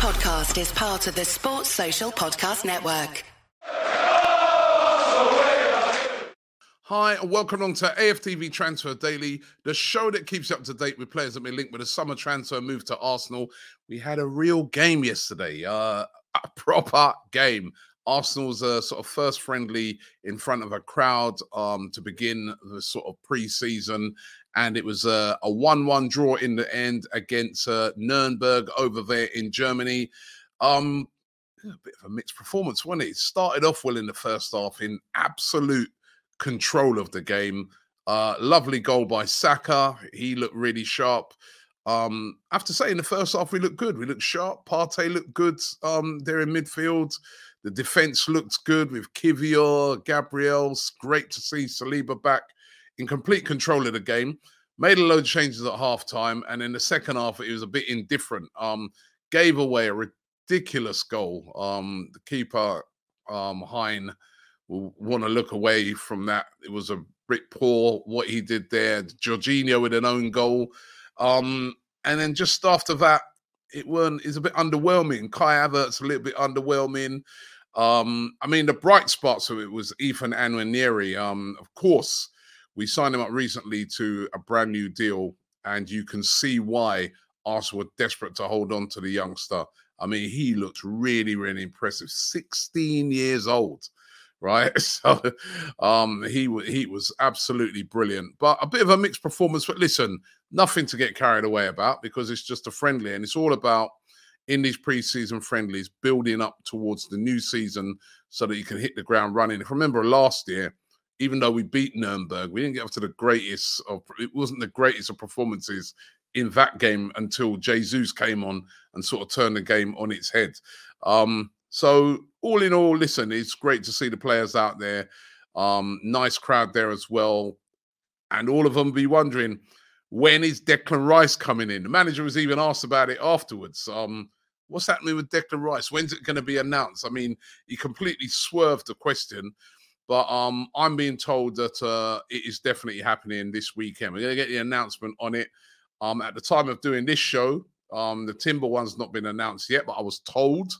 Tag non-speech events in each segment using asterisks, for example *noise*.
podcast is part of the Sports Social Podcast Network. Hi, and welcome on to AFTV Transfer Daily, the show that keeps you up to date with players that been linked with a summer transfer move to Arsenal. We had a real game yesterday, uh, a proper game. Arsenal's uh, sort of first friendly in front of a crowd um, to begin the sort of pre-season, and it was a one-one draw in the end against uh, Nuremberg over there in Germany. Um, a bit of a mixed performance, wasn't it? Started off well in the first half in absolute control of the game. Uh, lovely goal by Saka. He looked really sharp. Um, I have to say, in the first half, we looked good. We looked sharp. Partey looked good um, there in midfield. The defense looked good with Kiwior, Gabriel. Great to see Saliba back in complete control of the game. Made a load of changes at half time. And in the second half, it was a bit indifferent. Um, gave away a ridiculous goal. Um, the keeper, um, Hein, will want to look away from that. It was a bit poor what he did there. Jorginho with an own goal. Um, and then just after that, it weren't is a bit underwhelming. Kai Havertz a little bit underwhelming. Um, I mean, the bright spots of it was Ethan Nwaneri. Um, of course, we signed him up recently to a brand new deal, and you can see why Arsenal were desperate to hold on to the youngster. I mean, he looks really, really impressive. 16 years old *laughs* right? So um, he he was absolutely brilliant, but a bit of a mixed performance. But listen, nothing to get carried away about because it's just a friendly, and it's all about in these preseason friendlies building up towards the new season so that you can hit the ground running. If remember last year, even though we beat Nuremberg, we didn't get up to the greatest of it wasn't the greatest of performances in that game until Jesus came on and sort of turned the game on its head. Um, so all in all, listen, it's great to see the players out there. Um, nice crowd there as well. And all of them be wondering, when is Declan Rice coming in? The manager was even asked about it afterwards. Um, what's happening with Declan Rice? When's it going to be announced? I mean, he completely swerved the question, but um, I'm being told that uh, it is definitely happening this weekend. We're going to get the announcement on it. Um, at the time of doing this show, um, the Timber one's not been announced yet, but I was told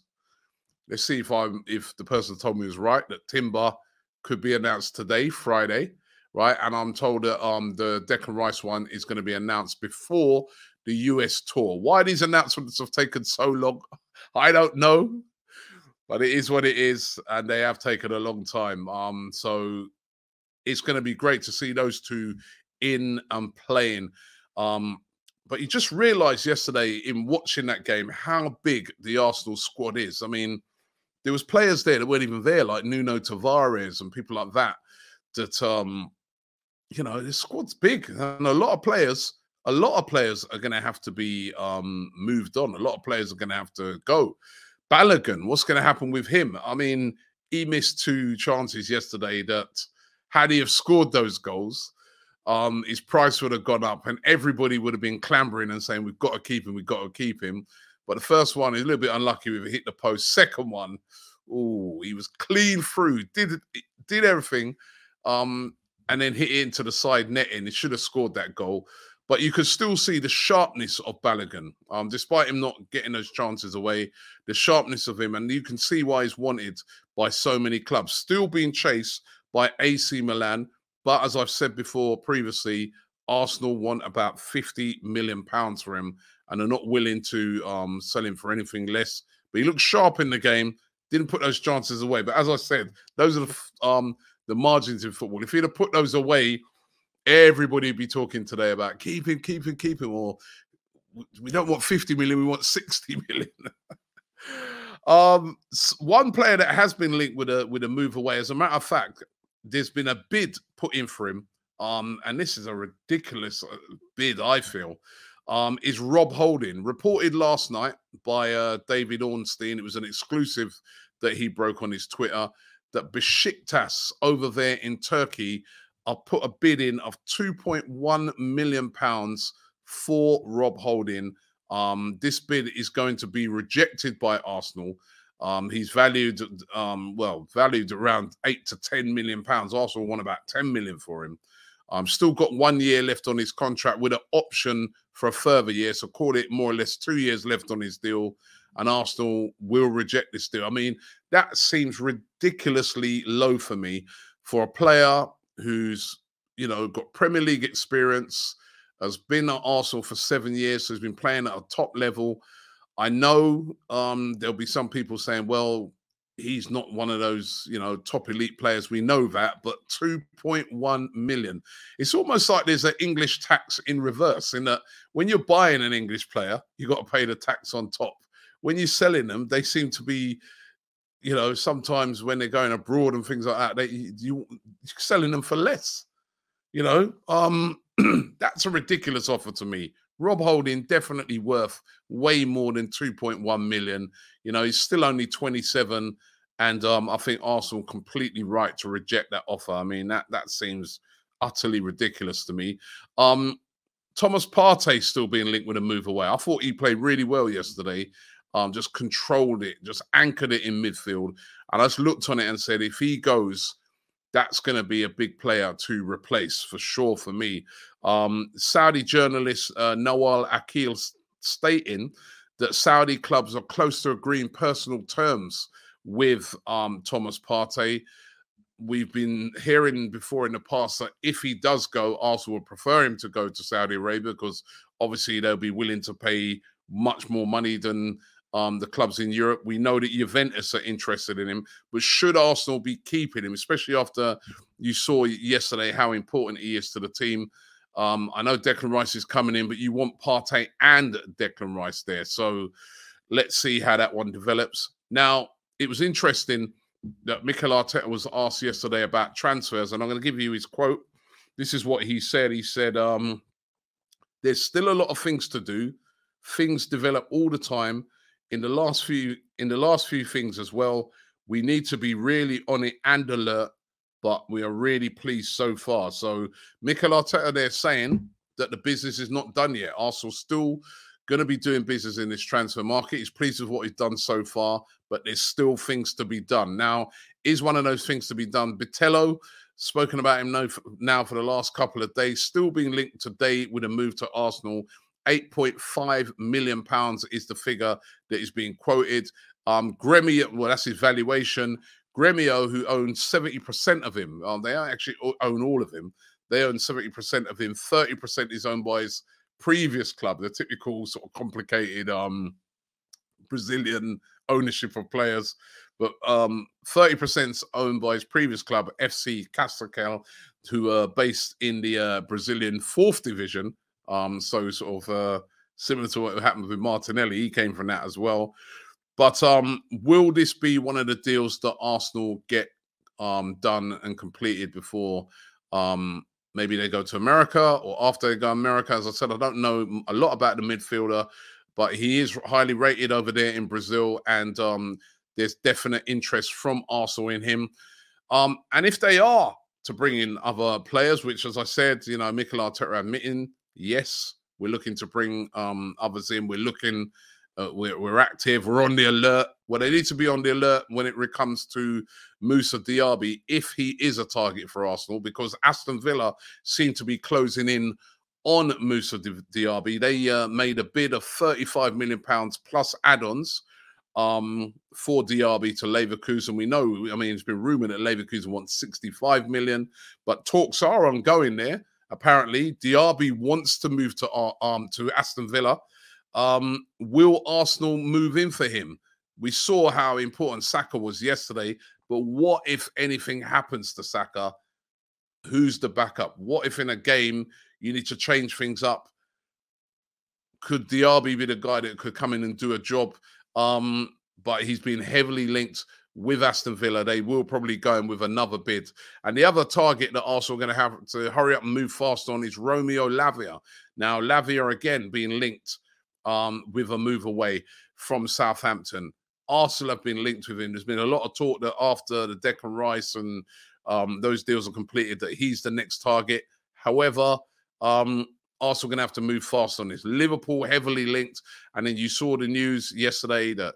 Let's see if I'm if the person told me was right that Timber could be announced today, Friday, right? And I'm told that um the Declan Rice one is going to be announced before the US tour. Why these announcements have taken so long, I don't know, but it is what it is, and they have taken a long time. Um, so it's going to be great to see those two in and playing. Um, but you just realised yesterday in watching that game how big the Arsenal squad is. I mean, there was players there that weren't even there, like Nuno Tavares and people like that. That um, you know, the squad's big, and a lot of players, a lot of players are going to have to be um moved on. A lot of players are going to have to go. Balogun, what's going to happen with him? I mean, he missed two chances yesterday that had he have scored those goals, um, his price would have gone up, and everybody would have been clambering and saying, "We've got to keep him. We've got to keep him." But the first one, he's a little bit unlucky with it, hit the post. Second one, oh, he was clean through, did did everything, um, and then hit it into the side netting. He should have scored that goal. But you could still see the sharpness of Balogun, um, despite him not getting those chances away, the sharpness of him, and you can see why he's wanted by so many clubs. Still being chased by AC Milan, but as I've said before previously, Arsenal want about 50 million pounds for him and are not willing to um, sell him for anything less. But he looked sharp in the game, didn't put those chances away. But as I said, those are the, um, the margins in football. If he'd have put those away, everybody be talking today about keep him, keep him, keep him, or we don't want 50 million, we want 60 *laughs* million. um, one player that has been linked with a with a move away, as a matter of fact, there's been a bid put in for him. Um, and this is a ridiculous uh, bid, I feel um, is Rob Holding, reported last night by uh, David Ornstein. It was an exclusive that he broke on his Twitter that Besiktas over there in Turkey are put a bid in of 2.1 million pounds for Rob Holding. Um, this bid is going to be rejected by Arsenal. Um, he's valued, um, well, valued around eight to 10 million pounds. Arsenal want about 10 million for him. Um, still got one year left on his contract with an option for a further year. So call it more or less two years left on his deal, and Arsenal will reject this deal. I mean, that seems ridiculously low for me for a player who's you know got Premier League experience, has been at Arsenal for seven years, so has been playing at a top level. I know um, there'll be some people saying, well, he's not one of those, you know, top elite players. We know that, but 2.1 million. It's almost like there's an English tax in reverse, in that when you're buying an English player, you got to pay the tax on top. When you're selling them, they seem to be, you know, sometimes when they're going abroad and things like that, they you are selling them for less. You know, um, *clears throat* that's a ridiculous offer to me. Rob Holding definitely worth way more than 2.1 million. You know, he's still only 27, and um, I think Arsenal completely right to reject that offer. I mean, that that seems utterly ridiculous to me. Um, Thomas Partey still being linked with a move away. I thought he played really well yesterday. Um, just controlled it, just anchored it in midfield. And I just looked on it and said, if he goes, that's going to be a big player to replace for sure for me. Um, Saudi journalist uh, Nawal Akil stating that Saudi clubs are close to agreeing personal terms with um, Thomas Partey. We've been hearing before in the past that if he does go, Arsenal would prefer him to go to Saudi Arabia because obviously they'll be willing to pay much more money than um, the clubs in Europe. We know that Juventus are interested in him, but should Arsenal be keeping him, especially after you saw yesterday how important he is to the team? Um, I know Declan Rice is coming in, but you want Partey and Declan Rice there. So let's see how that one develops. Now, it was interesting that Mikel Arteta was asked yesterday about transfers, and I'm going to give you his quote. This is what he said. He said, um, There's still a lot of things to do. Things develop all the time in the last few in the last few things as well. We need to be really on it and alert, but we are really pleased so far. So Mikel Arteta they're saying that the business is not done yet. Arsenal still going to be doing business in this transfer market. He's pleased with what he's done so far, but there's still things to be done. Now, is one of those things to be done? Bitello, spoken about him now for the last couple of days, still being linked today with a move to Arsenal 8.5 million pounds is the figure that is being quoted. Um, Gremio, well, that's his valuation. Gremio, who owns 70% of him, um, they actually own all of him. They own 70% of him. 30% is owned by his previous club, the typical sort of complicated um, Brazilian ownership of players. But um, 30% is owned by his previous club, FC Castellar, who are based in the uh, Brazilian fourth division. Um, so sort of uh, similar to what happened with Martinelli, he came from that as well. But um, will this be one of the deals that Arsenal get um, done and completed before um, maybe they go to America or after they go to America? As I said, I don't know a lot about the midfielder, but he is highly rated over there in Brazil, and um, there's definite interest from Arsenal in him. Um, and if they are to bring in other players, which, as I said, you know, Mikel Arteta admitting Yes, we're looking to bring um, others in. We're looking, uh, we're, we're active, we're on the alert. Well, they need to be on the alert when it comes to Moussa Diaby if he is a target for Arsenal, because Aston Villa seem to be closing in on Moussa Diaby. They uh, made a bid of 35 million pounds plus add-ons um, for Diaby to Leverkusen. We know, I mean, it's been rumored that Leverkusen wants 65 million, but talks are ongoing there. Apparently, Diaby wants to move to uh, um to Aston Villa. Um, will Arsenal move in for him? We saw how important Saka was yesterday, but what if anything happens to Saka? Who's the backup? What if in a game you need to change things up? Could Diaby be the guy that could come in and do a job? Um, but he's been heavily linked with Aston Villa. They will probably go in with another bid. And the other target that Arsenal are going to have to hurry up and move fast on is Romeo Lavia. Now, Lavia again being linked um, with a move away from Southampton. Arsenal have been linked with him. There's been a lot of talk that after the Declan Rice and um, those deals are completed, that he's the next target. However, um, Arsenal going to have to move fast on this. Liverpool heavily linked, and then you saw the news yesterday that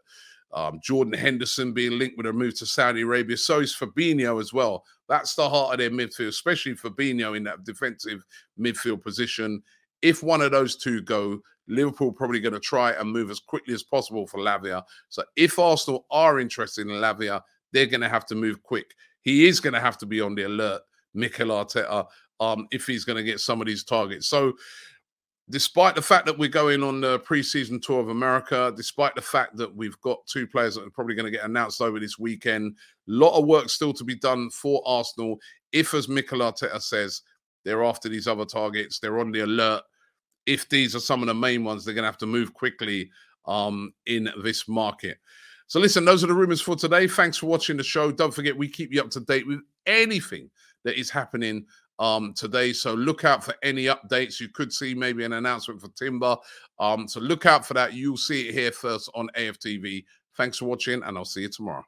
um, Jordan Henderson being linked with a move to Saudi Arabia. So is Fabinho as well. That's the heart of their midfield, especially Fabinho in that defensive midfield position. If one of those two go, Liverpool probably going to try and move as quickly as possible for Lavia. So if Arsenal are interested in Lavia, they're going to have to move quick. He is going to have to be on the alert, Mikel Arteta, um, if he's going to get some of these targets. So despite the fact that we're going on the preseason tour of America, despite the fact that we've got two players that are probably going to get announced over this weekend, a lot of work still to be done for Arsenal. If, as Mikel Arteta says, they're after these other targets, they're on the alert if these are some of the main ones, they're going to have to move quickly um, in this market. So, listen, those are the rumors for today. Thanks for watching the show. Don't forget, we keep you up to date with anything that is happening um, today. So, look out for any updates. You could see maybe an announcement for Timber. Um, so, look out for that. You'll see it here first on AFTV. Thanks for watching, and I'll see you tomorrow.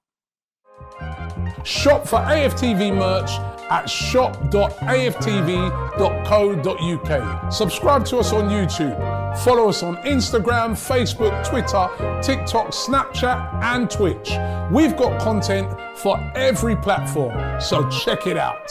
Shop for AFTV merch at shop.aftv.co.uk. Subscribe to us on YouTube. Follow us on Instagram, Facebook, Twitter, TikTok, Snapchat, and Twitch. We've got content for every platform, so check it out.